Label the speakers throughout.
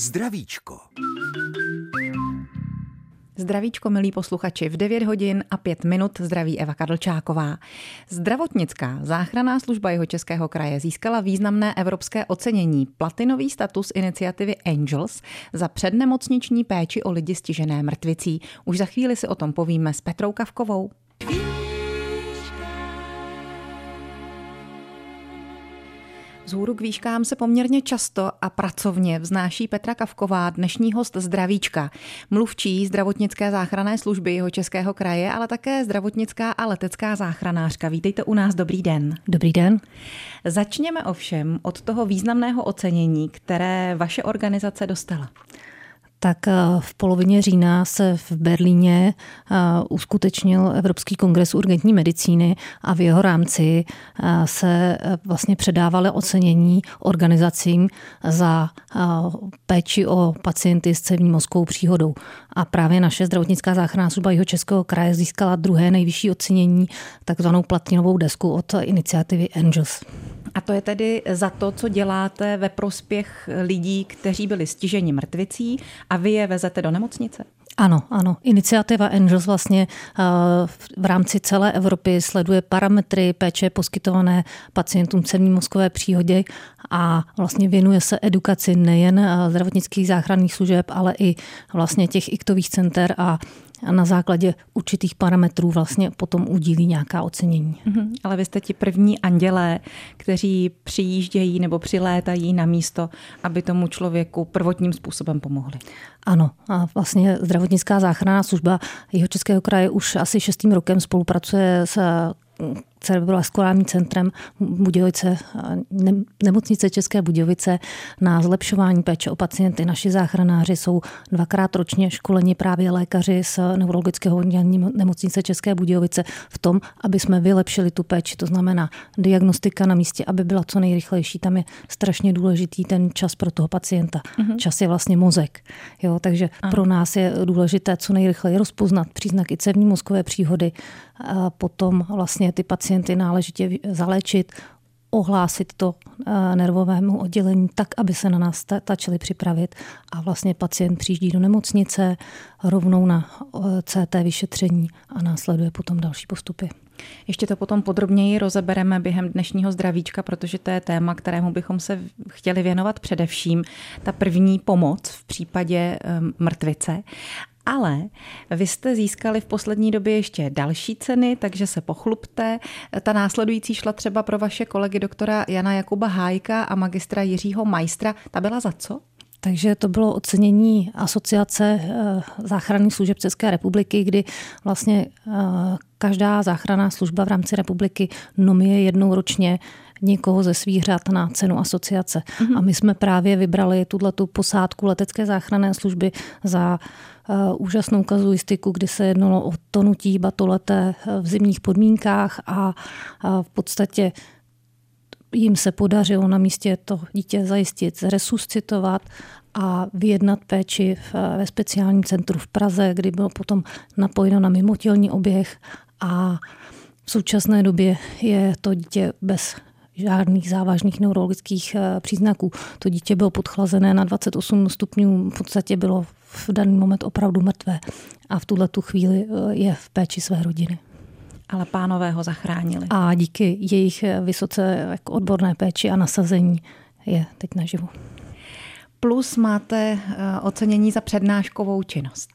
Speaker 1: Zdravíčko.
Speaker 2: Zdravíčko, milí posluchači, v 9 hodin a 5 minut zdraví Eva Kadlčáková. Zdravotnická záchranná služba jeho českého kraje získala významné evropské ocenění platinový status iniciativy Angels za přednemocniční péči o lidi stižené mrtvicí. Už za chvíli si o tom povíme s Petrou Kavkovou. Zhůru k výškám se poměrně často a pracovně vznáší Petra Kavková, dnešní host Zdravíčka, mluvčí zdravotnické záchranné služby jeho českého kraje, ale také zdravotnická a letecká záchranářka. Vítejte u nás, dobrý den.
Speaker 3: Dobrý den.
Speaker 2: Začněme ovšem od toho významného ocenění, které vaše organizace dostala
Speaker 3: tak eh, v polovině října se v Berlíně eh, uskutečnil Evropský kongres urgentní medicíny a v jeho rámci eh, se vlastně předávaly ocenění organizacím za péči o pacienty s cévní mozkovou příhodou. A právě naše zdravotnická záchranná služba jeho Českého kraje získala druhé nejvyšší ocenění, takzvanou platinovou desku od iniciativy Angels.
Speaker 2: A to je tedy za to, co děláte ve prospěch lidí, kteří byli stiženi mrtvicí a vy je vezete do nemocnice?
Speaker 3: Ano, ano. Iniciativa Angels vlastně eh, v rámci celé Evropy sleduje parametry péče poskytované pacientům cévní mozkové příhodě a vlastně věnuje se edukaci nejen eh, zdravotnických záchranných služeb, ale i vlastně těch iktových center a a na základě určitých parametrů vlastně potom udílí nějaká ocenění. Mm-hmm.
Speaker 2: Ale vy jste ti první andělé, kteří přijíždějí nebo přilétají na místo, aby tomu člověku prvotním způsobem pomohli.
Speaker 3: Ano, a vlastně zdravotnická záchranná služba jeho Českého kraje už asi šestým rokem spolupracuje s cerebrovaskulárním centrem Budějovice, nemocnice České Budějovice na zlepšování péče o pacienty. Naši záchranáři jsou dvakrát ročně školeni právě lékaři z neurologického oddělení nemocnice České Budějovice v tom, aby jsme vylepšili tu péči. To znamená diagnostika na místě, aby byla co nejrychlejší. Tam je strašně důležitý ten čas pro toho pacienta. Mm-hmm. Čas je vlastně mozek. Jo, takže Aha. pro nás je důležité co nejrychleji rozpoznat příznaky cévní mozkové příhody, a potom vlastně ty pacienty náležitě zaléčit, ohlásit to eh, nervovému oddělení tak, aby se na nás tačili připravit a vlastně pacient přijíždí do nemocnice rovnou na eh, CT vyšetření a následuje potom další postupy.
Speaker 2: Ještě to potom podrobněji rozebereme během dnešního zdravíčka, protože to je téma, kterému bychom se chtěli věnovat především. Ta první pomoc v případě eh, mrtvice. Ale vy jste získali v poslední době ještě další ceny, takže se pochlubte. Ta následující šla třeba pro vaše kolegy doktora Jana Jakuba Hájka a magistra Jiřího Majstra. Ta byla za co?
Speaker 3: Takže to bylo ocenění asociace eh, záchranných služeb České republiky, kdy vlastně eh, každá záchranná služba v rámci republiky nomije jednou ročně někoho ze zvířat na cenu asociace. Mm-hmm. A my jsme právě vybrali tuto posádku letecké záchranné služby za uh, úžasnou kazuistiku, kdy se jednalo o tonutí batolete v zimních podmínkách a uh, v podstatě jim se podařilo na místě to dítě zajistit, zresuscitovat a vyjednat péči ve speciálním centru v Praze, kdy bylo potom napojeno na mimotělní oběh a v současné době je to dítě bez žádných závažných neurologických eh, příznaků. To dítě bylo podchlazené na 28 stupňů, v podstatě bylo v daný moment opravdu mrtvé a v tuhle tu chvíli eh, je v péči své rodiny.
Speaker 2: Ale pánové ho zachránili.
Speaker 3: A díky jejich eh, vysoce jako odborné péči a nasazení je teď naživu.
Speaker 2: Plus máte ocenění za přednáškovou činnost.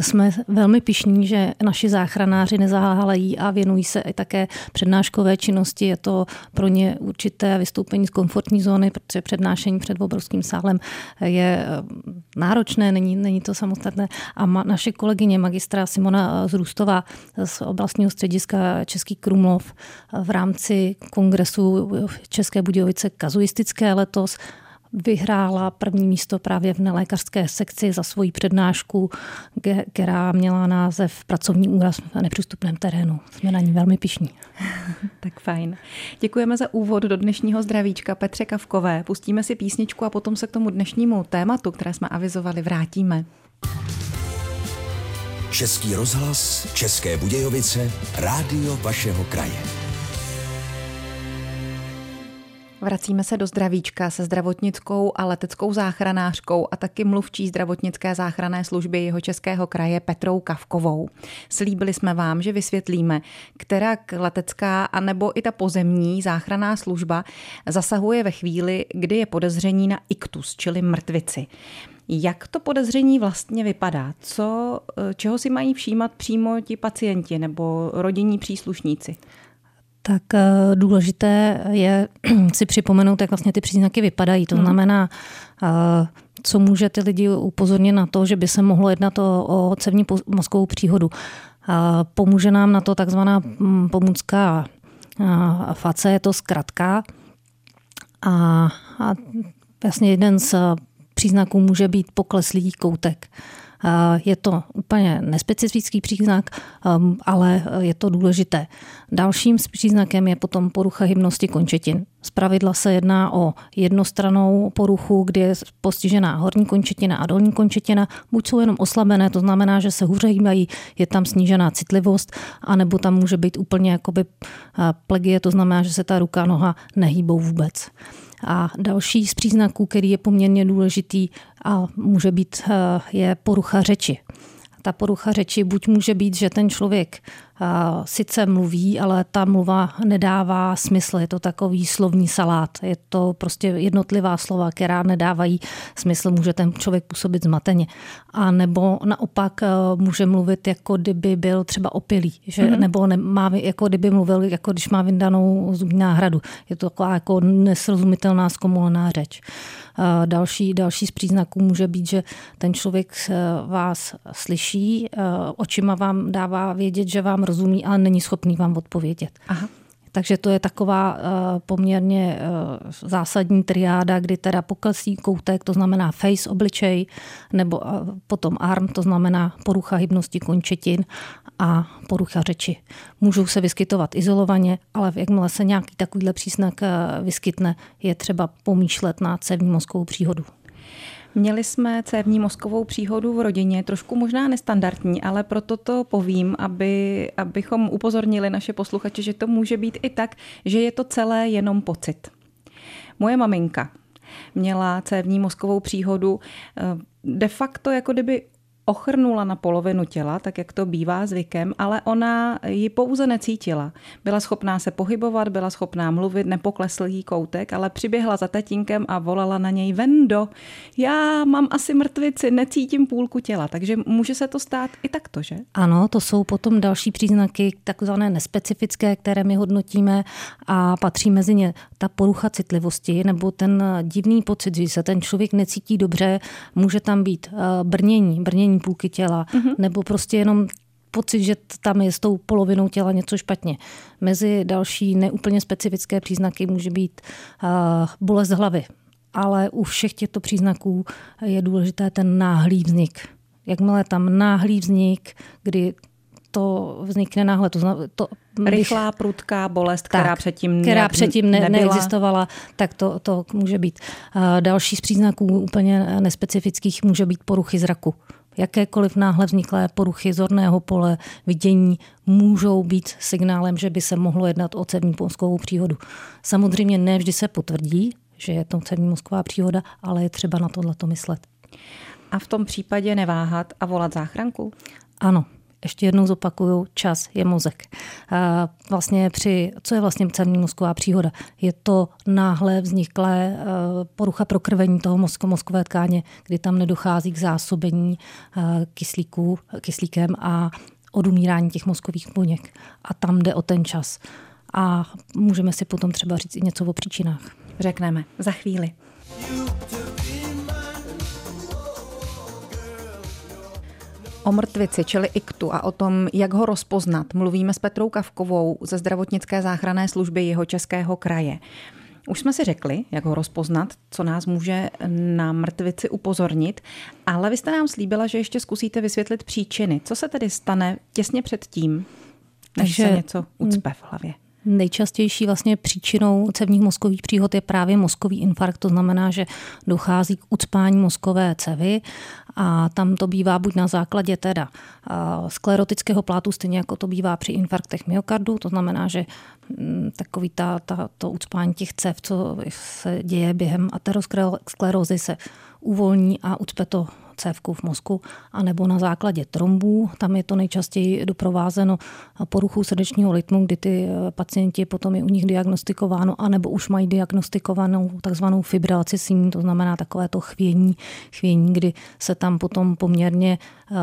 Speaker 3: Jsme velmi pišní, že naši záchranáři nezahálejí a věnují se i také přednáškové činnosti. Je to pro ně určité vystoupení z komfortní zóny, protože přednášení před obrovským sálem je eh, náročné, není, není to samostatné. A ma, naše kolegyně magistra Simona Zrůstová z oblastního střediska Český Krumlov v rámci kongresu České Budějovice kazuistické letos vyhrála první místo právě v nelékařské sekci za svoji přednášku, která měla název Pracovní úraz v nepřístupném terénu. Jsme na ní velmi pišní.
Speaker 2: tak fajn. Děkujeme za úvod do dnešního zdravíčka Petře Kavkové. Pustíme si písničku a potom se k tomu dnešnímu tématu, které jsme avizovali, vrátíme.
Speaker 1: Český rozhlas, České Budějovice, rádio vašeho kraje.
Speaker 2: Vracíme se do zdravíčka se zdravotnickou a leteckou záchranářkou a taky mluvčí zdravotnické záchranné služby jeho českého kraje Petrou Kavkovou. Slíbili jsme vám, že vysvětlíme, která letecká a nebo i ta pozemní záchranná služba zasahuje ve chvíli, kdy je podezření na iktus, čili mrtvici. Jak to podezření vlastně vypadá? Co, čeho si mají všímat přímo ti pacienti nebo rodinní příslušníci?
Speaker 3: Tak eh, důležité je si připomenout, jak vlastně ty příznaky vypadají. To hmm. znamená, eh, co může ty lidi upozornit na to, že by se mohlo jednat o, o cevní mozkovou příhodu. Pomůže nám na to takzvaná hm, pomůcka face, je to zkratka. A, a vlastně jeden z příznaků může být pokleslý koutek. Je to úplně nespecifický příznak, um, ale je to důležité. Dalším příznakem je potom porucha hybnosti končetin. Z pravidla se jedná o jednostranou poruchu, kdy je postižená horní končetina a dolní končetina. Buď jsou jenom oslabené, to znamená, že se hůře hýbají, je tam snížená citlivost, anebo tam může být úplně jakoby plegie, to znamená, že se ta ruka, noha nehýbou vůbec. A další z příznaků, který je poměrně důležitý a může být, eh, je porucha řeči. Ta porucha řeči buď může být, že ten člověk sice mluví, ale ta mluva nedává smysl. Je to takový slovní salát. Je to prostě jednotlivá slova, která nedávají smysl. Může ten člověk působit zmateně. A nebo naopak e, může mluvit, jako kdyby byl třeba opilý. Že, mm-hmm. Nebo ne, má, jako kdyby mluvil, jako když má vyndanou zubní náhradu. Je to taková jako nesrozumitelná zkomolená řeč. Další, další z příznaků může být, že ten člověk e, vás slyší, e, očima vám dává vědět, že vám rozumí, ale není schopný vám odpovědět. Aha. Takže to je taková uh, poměrně uh, zásadní triáda, kdy teda poklesí koutek, to znamená face, obličej, nebo uh, potom arm, to znamená porucha hybnosti končetin a porucha řeči. Můžou se vyskytovat izolovaně, ale jakmile se nějaký takovýhle příznak vyskytne, je třeba pomýšlet na cévní mozkovou příhodu.
Speaker 2: Měli jsme cévní mozkovou příhodu v rodině, trošku možná nestandardní, ale proto to povím, aby, abychom upozornili naše posluchače, že to může být i tak, že je to celé jenom pocit. Moje maminka měla cévní mozkovou příhodu eh, de facto jako kdyby ochrnula na polovinu těla, tak jak to bývá zvykem, ale ona ji pouze necítila. Byla schopná se pohybovat, byla schopná mluvit, nepoklesl jí koutek, ale přiběhla za tatínkem a volala na něj Vendo, já mám asi mrtvici, necítím půlku těla, takže může se to stát i takto, že?
Speaker 3: Ano, to jsou potom další příznaky, takzvané nespecifické, které my hodnotíme a patří mezi ně ta porucha citlivosti nebo ten divný pocit, že se ten člověk necítí dobře, může tam být eh, brnění, brnění půlky těla, mm-hmm. nebo prostě jenom pocit, že tam je s tou polovinou těla něco špatně. Mezi další neúplně specifické příznaky může být uh, bolest hlavy. Ale u všech těchto příznaků je důležité ten náhlý vznik. Jakmile tam náhlý vznik, kdy to vznikne náhle. To, znamená, to
Speaker 2: Rychlá, prudká bolest, tak, která předtím,
Speaker 3: která předtím ne, neexistovala, tak to, to může být. Další z příznaků úplně nespecifických může být poruchy zraku. Jakékoliv náhle vzniklé poruchy zorného pole, vidění můžou být signálem, že by se mohlo jednat o cévní mozkovou příhodu. Samozřejmě ne vždy se potvrdí, že je to cévní mozková příhoda, ale je třeba na tohle myslet.
Speaker 2: A v tom případě neváhat a volat záchranku?
Speaker 3: Ano, ještě jednou zopakuju, čas je mozek. Vlastně při, co je vlastně cévní mozková příhoda? Je to náhle vzniklé e, porucha prokrvení toho mozku, mozkové tkáně, kdy tam nedochází k zásobení e, kyslíku, kyslíkem a odumírání těch mozkových buněk. A tam jde o ten čas. A můžeme si potom třeba říct i něco o příčinách.
Speaker 2: Řekneme za chvíli. O mrtvici, čili iktu a o tom, jak ho rozpoznat, mluvíme s Petrou Kavkovou ze zdravotnické záchranné služby jeho českého kraje. Už jsme si řekli, jak ho rozpoznat, co nás může na mrtvici upozornit, ale vy jste nám slíbila, že ještě zkusíte vysvětlit příčiny. Co se tedy stane těsně před tím, než Takže, se něco ucpe v hlavě?
Speaker 3: Nejčastější vlastně příčinou cévních mozkových příhod je právě mozkový infarkt, to znamená, že dochází k ucpání mozkové cévy a tam to bývá buď na základě teda sklerotického plátu, stejně jako to bývá při infarktech myokardu, to znamená, že mm, takový ta, ta, to ucpání těch cev, co se děje během aterosklerózy, se uvolní a ucpe to cévku v mozku, anebo na základě trombů. Tam je to nejčastěji doprovázeno poruchou srdečního rytmu, kdy ty eh, pacienti potom je u nich diagnostikováno, anebo už mají diagnostikovanou takzvanou fibrilaci síní, to znamená takové to chvění, chvění, kdy se tam potom poměrně uh,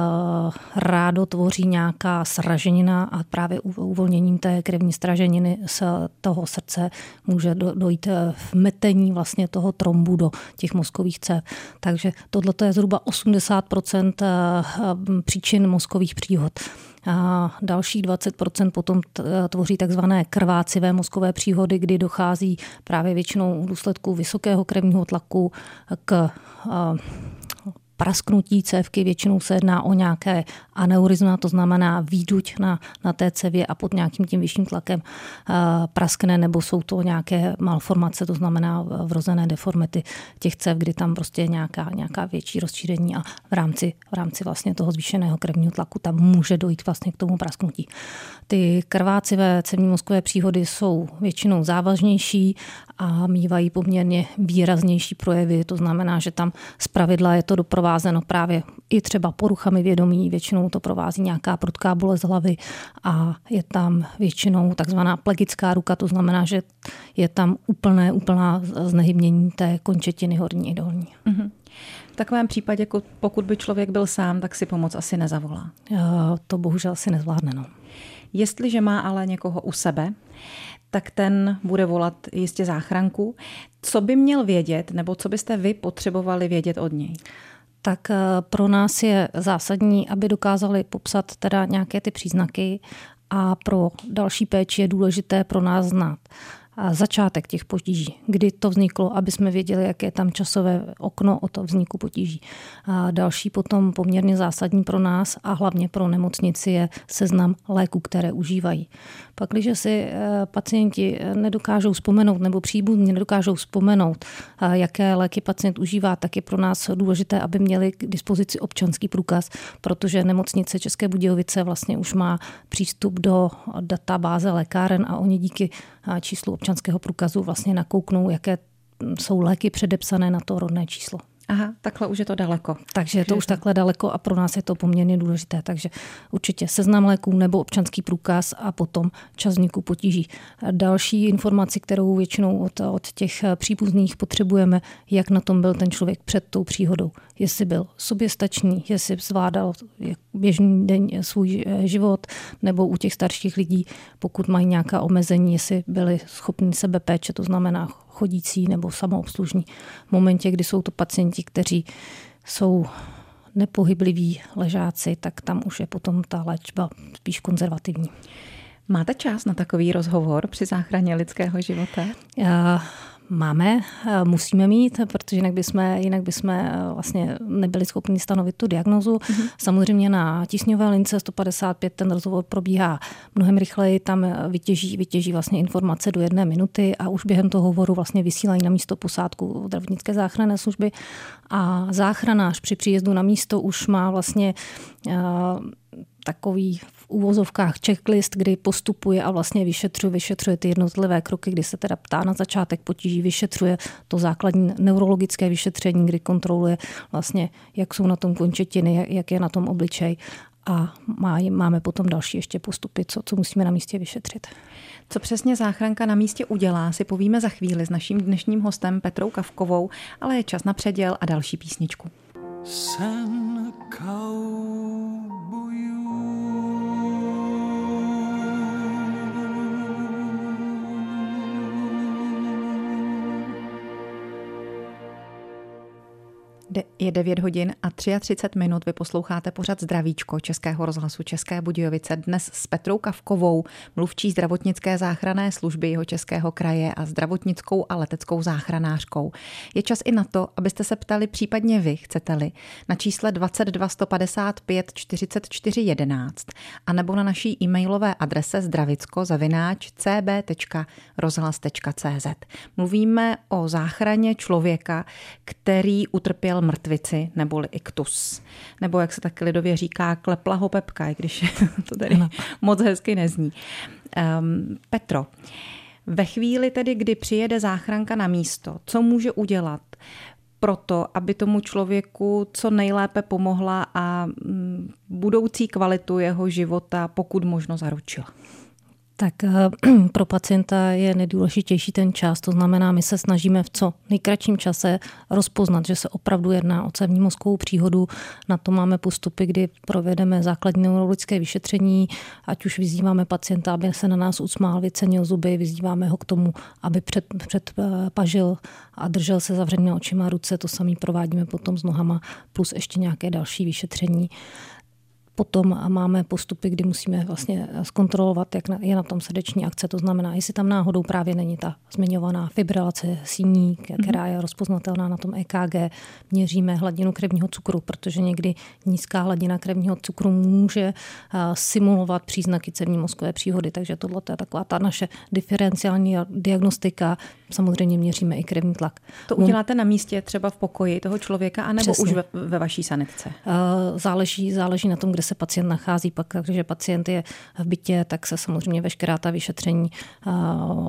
Speaker 3: rádo tvoří nějaká sraženina a právě uvolněním té krevní straženiny z toho srdce může dojít eh, v metení vlastně toho trombu do těch mozkových cév. Takže tohle je zhruba 8 80 eh, eh, příčin mozkových příhod. A další 20% potom tvoří takzvané krvácivé mozkové příhody, kdy dochází právě většinou v důsledku vysokého krevního tlaku k eh, prasknutí cévky, většinou se jedná o nějaké aneurizma, to znamená výduť na, na té cevě a pod nějakým tím vyšším tlakem uh, praskne, nebo jsou to nějaké malformace, to znamená vrozené deformity těch cev, kdy tam prostě je nějaká, nějaká větší rozšíření a v rámci, v rámci vlastně toho zvýšeného krevního tlaku tam může dojít vlastně k tomu prasknutí. Ty krvácivé cévní mozkové příhody jsou většinou závažnější a mývají poměrně výraznější projevy, to znamená, že tam zpravidla je to doprovázeno právě i třeba poruchami vědomí, většinou to provází nějaká prudká bolest hlavy a je tam většinou takzvaná plegická ruka, to znamená, že je tam úplné, úplná znehybnění té končetiny horní i dolní. Mm-hmm.
Speaker 2: V takovém případě, pokud by člověk byl sám, tak si pomoc asi nezavolá.
Speaker 3: To bohužel si nezvládne. No.
Speaker 2: Jestliže má ale někoho u sebe, tak ten bude volat jistě záchranku. Co by měl vědět, nebo co byste vy potřebovali vědět od něj?
Speaker 3: tak eh, pro nás je zásadní, aby dokázali popsat teda nějaké ty příznaky a pro další péči je důležité pro nás znát začátek těch potíží, kdy to vzniklo, aby jsme věděli, jaké je tam časové okno o to vzniku potíží. A další potom poměrně zásadní pro nás a hlavně pro nemocnici je seznam léků, které užívají. Pak, když si eh, pacienti nedokážou vzpomenout nebo příbuzní nedokážou vzpomenout, eh, jaké léky pacient užívá, tak je pro nás důležité, aby měli k dispozici občanský průkaz, protože nemocnice České Budějovice vlastně už má přístup do databáze lékáren a oni díky číslu občanského průkazu vlastně nakouknou, jaké jsou léky předepsané na to rodné číslo.
Speaker 2: Aha, takhle už je to daleko.
Speaker 3: Takže je to už takhle daleko a pro nás je to poměrně důležité. Takže určitě seznam léků nebo občanský průkaz a potom čas vzniku potíží. Další informaci, kterou většinou od, od těch příbuzných potřebujeme, jak na tom byl ten člověk před tou příhodou. Jestli byl soběstačný, jestli zvládal běžný den svůj život, nebo u těch starších lidí, pokud mají nějaká omezení, jestli byli schopni sebe péče, to znamená chodící nebo samoobslužní. V momentě, kdy jsou to pacienti, kteří jsou nepohybliví ležáci, tak tam už je potom ta léčba spíš konzervativní.
Speaker 2: Máte čas na takový rozhovor při záchraně lidského života?
Speaker 3: Já Máme, eh, musíme mít, protože jinak bychom, jinak bychom eh, vlastně nebyli schopni stanovit tu diagnozu. Mm-hmm. Samozřejmě na tísňové lince 155 ten rozhovor probíhá mnohem rychleji, tam vytěží, vytěží vlastně informace do jedné minuty a už během toho hovoru vlastně vysílají na místo posádku zdravotnické záchranné služby a záchranář při příjezdu na místo už má vlastně uh, takový úvozovkách checklist, kdy postupuje a vlastně vyšetřuje, vyšetřuje ty jednotlivé kroky, kdy se teda ptá na začátek potíží, vyšetřuje to základní neurologické vyšetření, kdy kontroluje vlastně, jak jsou na tom končetiny, jak je na tom obličej a máme potom další ještě postupy, co, co musíme na místě vyšetřit.
Speaker 2: Co přesně záchranka na místě udělá, si povíme za chvíli s naším dnešním hostem Petrou Kavkovou, ale je čas na předěl a další písničku. Sen Je 9 hodin a 33 minut. Vy posloucháte pořad Zdravíčko Českého rozhlasu České Budějovice. Dnes s Petrou Kavkovou, mluvčí zdravotnické záchranné služby jeho Českého kraje a zdravotnickou a leteckou záchranářkou. Je čas i na to, abyste se ptali případně vy, chcete-li, na čísle 22 155 44 11 a nebo na naší e-mailové adrese zdravicko zavináč cb.rozhlas.cz. Mluvíme o záchraně člověka, který utrpěl mrtvici neboli iktus. Nebo jak se taky lidově říká, klepla ho pepka, i když to tady ano. moc hezky nezní. Um, Petro, ve chvíli tedy, kdy přijede záchranka na místo, co může udělat proto, aby tomu člověku co nejlépe pomohla a mm, budoucí kvalitu jeho života pokud možno zaručila?
Speaker 3: Tak eh, pro pacienta je nejdůležitější ten čas, to znamená, my se snažíme v co nejkratším čase rozpoznat, že se opravdu jedná o cévní mozkovou příhodu. Na to máme postupy, kdy provedeme základní neurologické vyšetření, ať už vyzýváme pacienta, aby se na nás usmál, vycenil zuby, vyzýváme ho k tomu, aby před, před eh, pažil a držel se zavřenými očima ruce. To samý provádíme potom s nohama, plus ještě nějaké další vyšetření. Potom máme postupy, kdy musíme vlastně zkontrolovat, jak je na tom srdeční akce. To znamená, jestli tam náhodou právě není ta zmiňovaná fibrilace síní, mhm. která je rozpoznatelná na tom EKG. Měříme hladinu krevního cukru, protože někdy nízká hladina krevního cukru může simulovat příznaky cévní mozkové příhody. Takže tohle je taková ta naše diferenciální diagnostika. Samozřejmě měříme i krevní tlak.
Speaker 2: To uděláte na místě, třeba v pokoji toho člověka, anebo Přesně. už ve, ve vaší sanitce?
Speaker 3: Záleží, záleží na tom, kde se pacient nachází. Pak, když pacient je v bytě, tak se samozřejmě veškerá ta vyšetření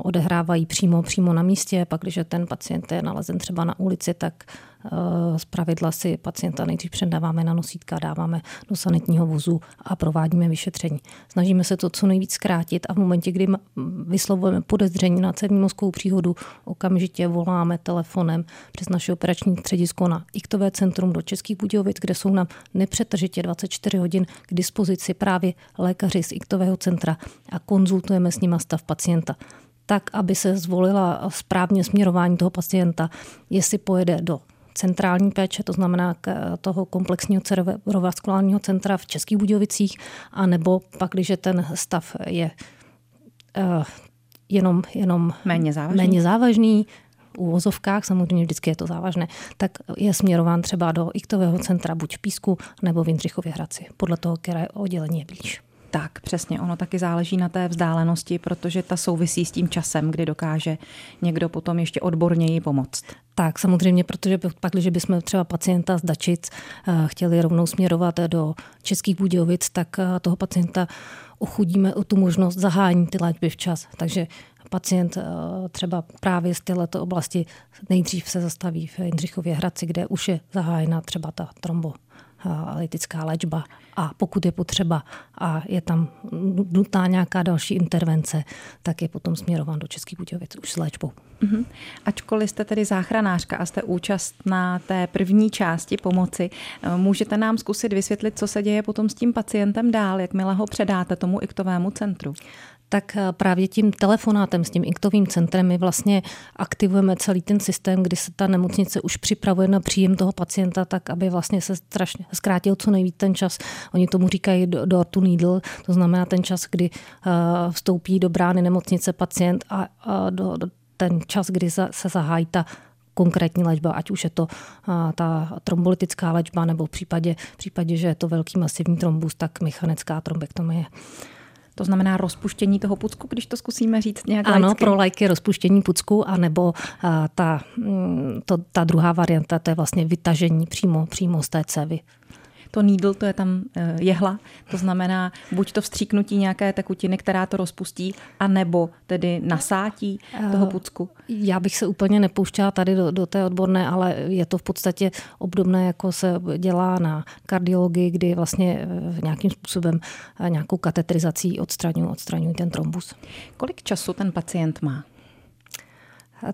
Speaker 3: odehrávají přímo, přímo na místě. Pak, když ten pacient je nalezen třeba na ulici, tak z pravidla si pacienta nejdřív předáváme na nosítka, dáváme do sanitního vozu a provádíme vyšetření. Snažíme se to co nejvíc zkrátit a v momentě, kdy vyslovujeme podezření na cévní mozkovou příhodu, okamžitě voláme telefonem přes naše operační středisko na iktové centrum do Českých Budějovic, kde jsou nám nepřetržitě 24 hodin k dispozici právě lékaři z iktového centra a konzultujeme s nima stav pacienta tak, aby se zvolila správně směrování toho pacienta, jestli pojede do centrální péče, to znamená k toho komplexního cerebrovaskulárního centra v Českých Budějovicích, anebo pak, když ten stav je uh, jenom, jenom
Speaker 2: méně závažný,
Speaker 3: méně závažný u vozovkách, samozřejmě vždycky je to závažné, tak je směrován třeba do iktového centra buď v Písku nebo v Jindřichově Hradci, podle toho, které oddělení je blíž.
Speaker 2: Tak, přesně. Ono taky záleží na té vzdálenosti, protože ta souvisí s tím časem, kdy dokáže někdo potom ještě odborněji pomoct.
Speaker 3: Tak, samozřejmě, protože pak, když bychom třeba pacienta z Dačic eh, chtěli rovnou směrovat do Českých Budějovic, tak eh, toho pacienta ochudíme o tu možnost zahájení ty léčby včas. Takže pacient eh, třeba právě z této oblasti nejdřív se zastaví v Jindřichově Hradci, kde už je zahájena třeba ta trombo litická léčba a pokud je potřeba a je tam nutná nějaká další intervence, tak je potom směrován do Českých Budějovic už s léčbou. Mm-hmm.
Speaker 2: Ačkoliv jste tedy záchranářka a jste účastná té první části pomoci, eh, můžete nám zkusit vysvětlit, co se děje potom s tím pacientem dál, jakmile ho předáte tomu iktovému centru?
Speaker 3: Tak eh, právě tím telefonátem s tím iktovým centrem my vlastně aktivujeme celý ten systém, kdy se ta nemocnice už připravuje na příjem toho pacienta, tak aby vlastně se strašně zkrátil co nejvíc ten čas. Oni tomu říkají door to needle, to znamená ten čas, kdy eh, vstoupí do brány nemocnice pacient a do, do ten čas, kdy se zahájí ta konkrétní léčba, ať už je to ta trombolytická léčba, nebo v případě, v případě, že je to velký masivní trombus, tak mechanická trombektomie.
Speaker 2: To znamená rozpuštění toho pucku, když to zkusíme říct nějak
Speaker 3: Ano, laicky. pro lajky rozpuštění pucku, anebo ta, mm, to, ta druhá varianta, to je vlastně vytažení přímo, přímo z té cévy.
Speaker 2: To needle, to je tam eh, jehla, to znamená buď to vstříknutí nějaké tekutiny, která to rozpustí, anebo tedy nasátí toho eh, pucku.
Speaker 3: Já bych se úplně nepouštěla tady do, do té odborné, ale je to v podstatě obdobné, jako se dělá na kardiologii, kdy vlastně eh, nějakým způsobem nějakou katetrizací odstraňují, odstraňují ten trombus.
Speaker 2: Kolik času ten pacient má?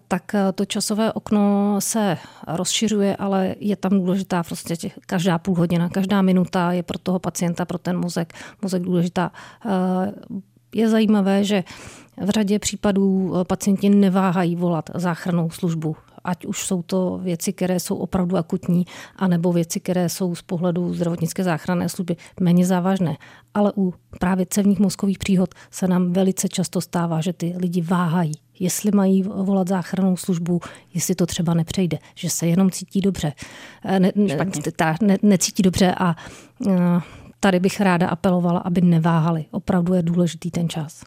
Speaker 3: Tak eh, to časové okno se rozšiřuje, ale je tam důležitá prostě každá půl hodina, každá minuta je pro toho pacienta, pro ten mozek, mozek důležitá. Eh, je zajímavé, že v řadě případů eh, pacienti neváhají volat záchrannou službu ať už jsou to věci, které jsou opravdu akutní, anebo věci, které jsou z pohledu zdravotnické záchranné služby méně závažné. Ale u právě cevních mozkových příhod se nám velice často stává, že ty lidi váhají, jestli mají volat záchrannou službu, jestli to třeba nepřejde, že se jenom cítí dobře. Eh, ne, ne, ta, ne, necítí dobře a eh, tady bych ráda apelovala, aby neváhali. Opravdu je důležitý ten čas.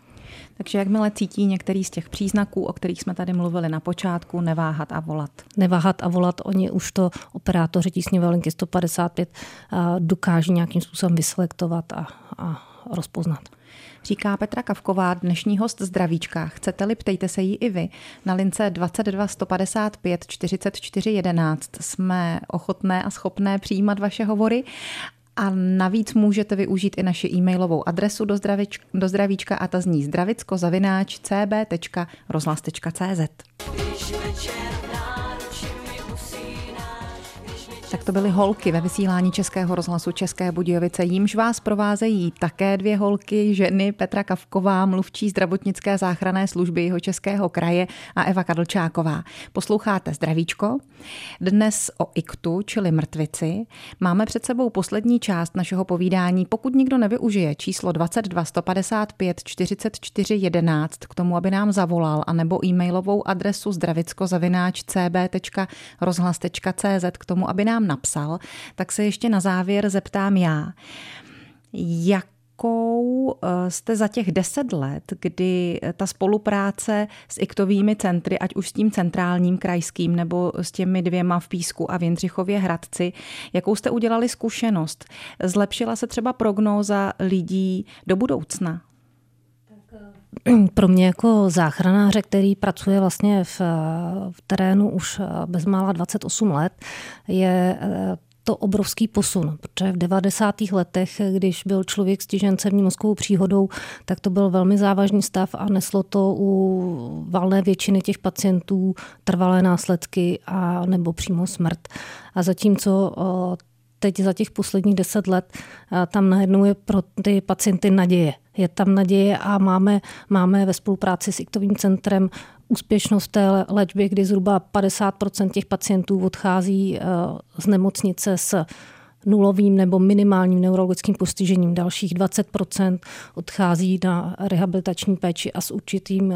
Speaker 2: Takže jakmile cítí některý z těch příznaků, o kterých jsme tady mluvili na počátku, neváhat a volat.
Speaker 3: Neváhat a volat, oni už to operátoři tísňové linky 155 dokáží nějakým způsobem vyselektovat a, a rozpoznat.
Speaker 2: Říká Petra Kavková, dnešní host Zdravíčka. Chcete-li, ptejte se jí i vy. Na lince 22 155 44 11 jsme ochotné a schopné přijímat vaše hovory a navíc můžete využít i naši e-mailovou adresu do, zdravič, do zdravíčka a ta zní zdravicko-cb.rozhlas.cz. Když večer Tak to byly holky ve vysílání Českého rozhlasu České Budějovice. Jímž vás provázejí také dvě holky, ženy Petra Kavková, mluvčí zdravotnické záchranné služby jeho Českého kraje a Eva Kadlčáková. Posloucháte Zdravíčko. Dnes o iktu, čili mrtvici. Máme před sebou poslední část našeho povídání. Pokud nikdo nevyužije číslo 22 155 44 11 k tomu, aby nám zavolal, anebo e-mailovou adresu zdravicko-cb.rozhlas.cz k tomu, aby nám napsal, tak se ještě na závěr zeptám já. Jak jakou eh, jste za těch deset let, kdy ta spolupráce s iktovými centry, ať už s tím centrálním krajským nebo s těmi dvěma v Písku a v Jindřichově Hradci, jakou jste udělali zkušenost? Zlepšila se třeba prognóza lidí do budoucna?
Speaker 3: Pro mě jako záchranáře, který pracuje vlastně v, v terénu už bezmála 28 let, je eh, to obrovský posun, protože v 90. letech, když byl člověk stižen cévní mozkovou příhodou, tak to byl velmi závažný stav a neslo to u valné většiny těch pacientů trvalé následky a nebo přímo smrt. A zatímco eh, teď za těch posledních deset let tam najednou je pro ty pacienty naděje. Je tam naděje a máme, máme ve spolupráci s Iktovým centrem úspěšnost té léčbě, kdy zhruba 50% těch pacientů odchází z nemocnice s nulovým nebo minimálním neurologickým postižením. Dalších 20% odchází na rehabilitační péči a s určitým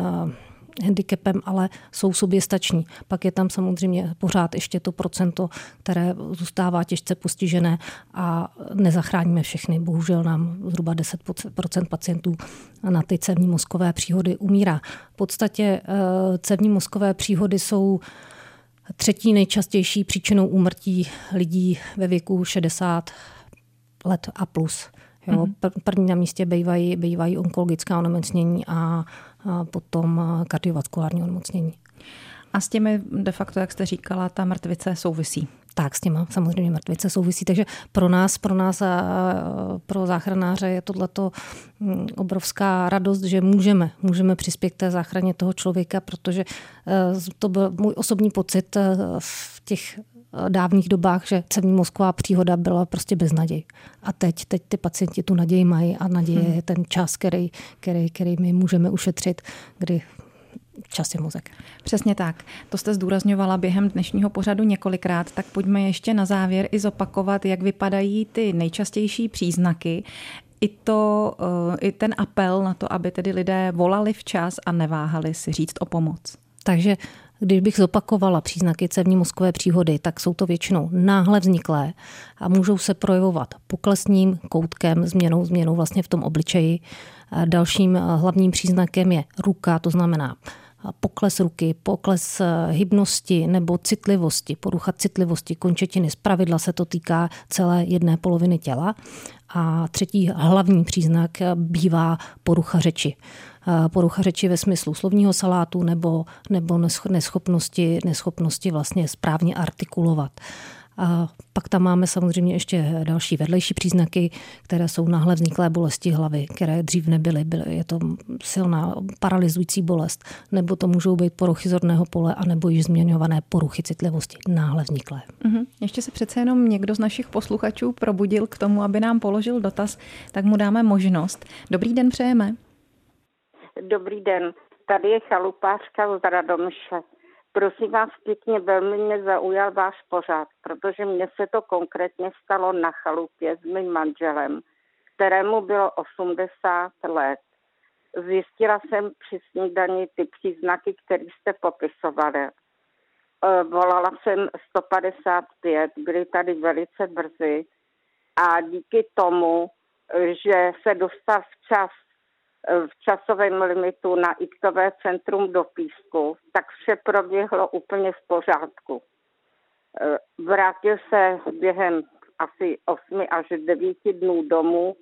Speaker 3: handicapem, ale jsou soběstační. Pak je tam samozřejmě pořád ještě to procento, které zůstává těžce postižené a nezachráníme všechny. Bohužel nám zhruba 10% pacientů na ty cévní mozkové příhody umírá. V podstatě eh, cévní mozkové příhody jsou třetí nejčastější příčinou úmrtí lidí ve věku 60 let a plus. Jo, mm-hmm. První na místě bývají, bývají onkologická onemocnění a a potom kardiovaskulární onemocnění.
Speaker 2: A s těmi de facto, jak jste říkala, ta mrtvice souvisí.
Speaker 3: Tak, s těma samozřejmě mrtvice souvisí. Takže pro nás, pro nás a pro záchranáře je tohleto mm, obrovská radost, že můžeme, můžeme přispět k té záchraně toho člověka, protože e, to byl můj osobní pocit v těch dávných dobách, že cévní mozková příhoda byla prostě bez naději. A teď, teď ty pacienti tu naději mají a naděje hmm. je ten čas, který, který, který my můžeme ušetřit, kdy čas je mozek.
Speaker 2: Přesně tak. To jste zdůrazňovala během dnešního pořadu několikrát, tak pojďme ještě na závěr i zopakovat, jak vypadají ty nejčastější příznaky, i, to, eh, i ten apel na to, aby tedy lidé volali včas a neváhali si říct o pomoc.
Speaker 3: Takže když bych zopakovala příznaky cévní mozkové příhody, tak jsou to většinou náhle vzniklé a můžou se projevovat poklesním koutkem, změnou, změnou vlastně v tom obličeji. Dalším hlavním příznakem je ruka, to znamená pokles ruky, pokles hybnosti nebo citlivosti, porucha citlivosti končetiny. Z pravidla se to týká celé jedné poloviny těla. A třetí hlavní příznak bývá porucha řeči. Eh, porucha řeči ve smyslu slovního salátu nebo, nebo neschopnosti, neschopnosti vlastně správně artikulovat. A pak tam máme samozřejmě ještě další vedlejší příznaky, které jsou náhle vzniklé bolesti hlavy, které dřív nebyly. Byly, je to silná paralyzující bolest, nebo to můžou být poruchy zorného pole, anebo již změňované poruchy citlivosti, náhle vzniklé.
Speaker 2: Mm-hmm. Ještě se přece jenom někdo z našich posluchačů probudil k tomu, aby nám položil dotaz, tak mu dáme možnost. Dobrý den přejeme.
Speaker 4: Dobrý den, tady je chalupářka z Radomše. Prosím vás pěkně, velmi mě zaujal váš pořád, protože mně se to konkrétně stalo na chalupě s mým manželem, kterému bylo 80 let. Zjistila jsem při snídani ty příznaky, které jste popisovali. E, volala jsem 155, byli tady velice brzy a díky tomu, že se dostal včas v časovém limitu na IKTové centrum do Písku, tak vše proběhlo úplně v pořádku. E, vrátil se během asi 8 až 9 dnů domů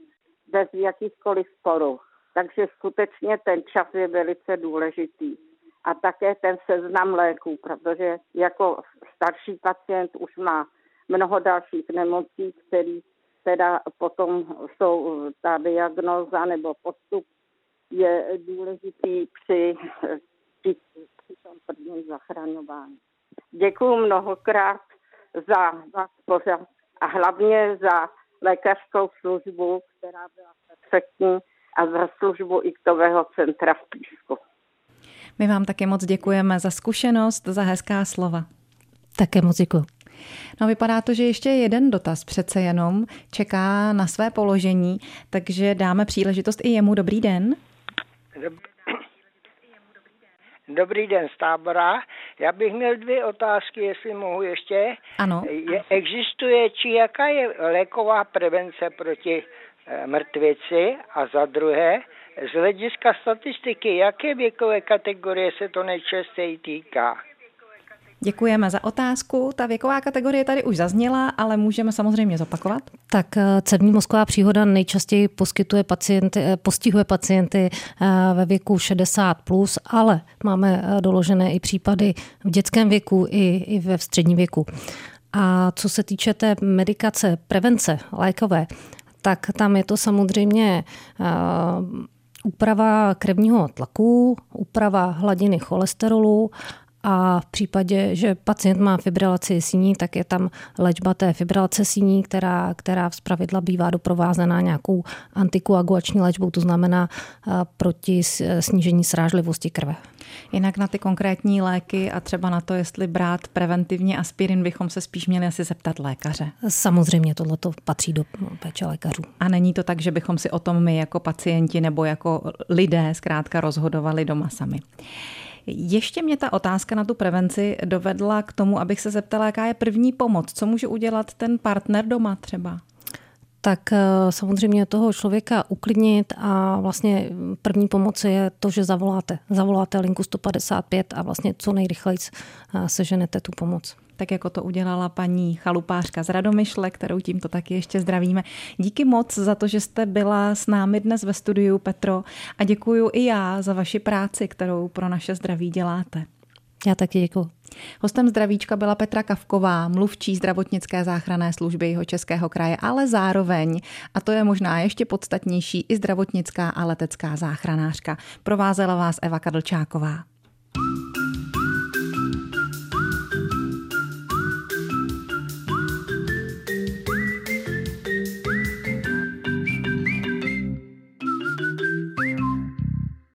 Speaker 4: bez jakýchkoliv sporů. Takže skutečně ten čas je velice důležitý. A také ten seznam léků, protože jako starší pacient už má mnoho dalších nemocí, který teda potom jsou ta diagnóza nebo postup je důležitý při, při, při tom prvním zachraňování. Děkuji mnohokrát za váš pořad a hlavně za lékařskou službu, která byla perfektní a za službu iktového centra v Písku.
Speaker 2: My vám také moc děkujeme za zkušenost, za hezká slova.
Speaker 3: Také moc děkuji.
Speaker 2: No vypadá to, že ještě jeden dotaz přece jenom čeká na své položení, takže dáme příležitost i jemu. Dobrý den.
Speaker 5: Dobrý den z tábora. Já bych měl dvě otázky, jestli mohu ještě.
Speaker 2: Ano.
Speaker 5: Je, existuje, či jaká je léková prevence proti e, mrtvici a za druhé, z hlediska statistiky, jaké věkové kategorie se to nejčastěji týká?
Speaker 2: Děkujeme za otázku. Ta věková kategorie tady už zazněla, ale můžeme samozřejmě zopakovat.
Speaker 3: Tak eh, cévní mozková příhoda nejčastěji poskytuje pacienty, eh, postihuje pacienty eh, ve věku 60+, plus, ale máme doložené i případy v dětském věku i, i ve středním věku. A co se týče té medikace, prevence lékové, tak tam je to samozřejmě úprava krevního tlaku, úprava hladiny cholesterolu a v případě, že pacient má fibrilaci síní, tak je tam léčba té fibrilace síní, která, která v pravidla bývá doprovázená nějakou antikoagulační léčbou, to znamená eh, proti snížení srážlivosti krve.
Speaker 2: Jinak na ty konkrétní léky a třeba na to, jestli brát preventivně aspirin, bychom se spíš měli asi zeptat lékaře.
Speaker 3: Samozřejmě tohle to patří do péče lékařů.
Speaker 2: A není to tak, že bychom si o tom my jako pacienti nebo jako lidé zkrátka rozhodovali doma sami. Ještě mě ta otázka na tu prevenci dovedla k tomu, abych se zeptala, jaká je první pomoc. Co může udělat ten partner doma třeba?
Speaker 3: Tak eh, samozřejmě toho člověka uklidnit a vlastně první pomoc je to, že zavoláte. Zavoláte linku 155 a vlastně co nejrychleji eh, seženete tu pomoc
Speaker 2: tak jako to udělala paní chalupářka z Radomyšle, kterou tímto taky ještě zdravíme. Díky moc za to, že jste byla s námi dnes ve studiu, Petro, a děkuji i já za vaši práci, kterou pro naše zdraví děláte.
Speaker 3: Já taky děkuji.
Speaker 2: Hostem zdravíčka byla Petra Kavková, mluvčí zdravotnické záchranné služby jeho českého kraje, ale zároveň, a to je možná ještě podstatnější, i zdravotnická a letecká záchranářka. Provázela vás Eva Kadlčáková.